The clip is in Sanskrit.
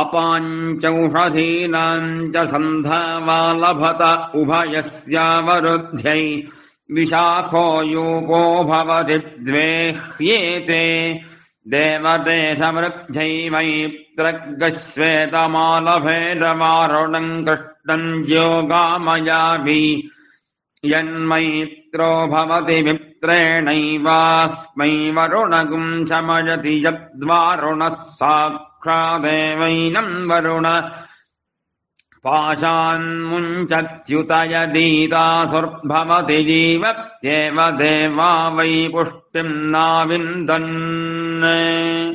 अपाञ्चौषधीनाम् च सन्धावा लभत उभयस्यावरुध्यै विशाखो यूपो भवति द्वे ह्येते देवते समृद्ध्यै मैत्रगश्वेतमालभेदवारुणम् कृष्णम् ज्योगामयाभि यन्मैत्रो भवति मित्रेणैवास्मै वरुणगुम् शमयति यद्वारुणः साक्षादेवैनम् वरुण। पाशान्मुञ्चत्युत यदीतासुर्भवति जीवत्येव देवा वै पुष्टिम् नाविन्दन्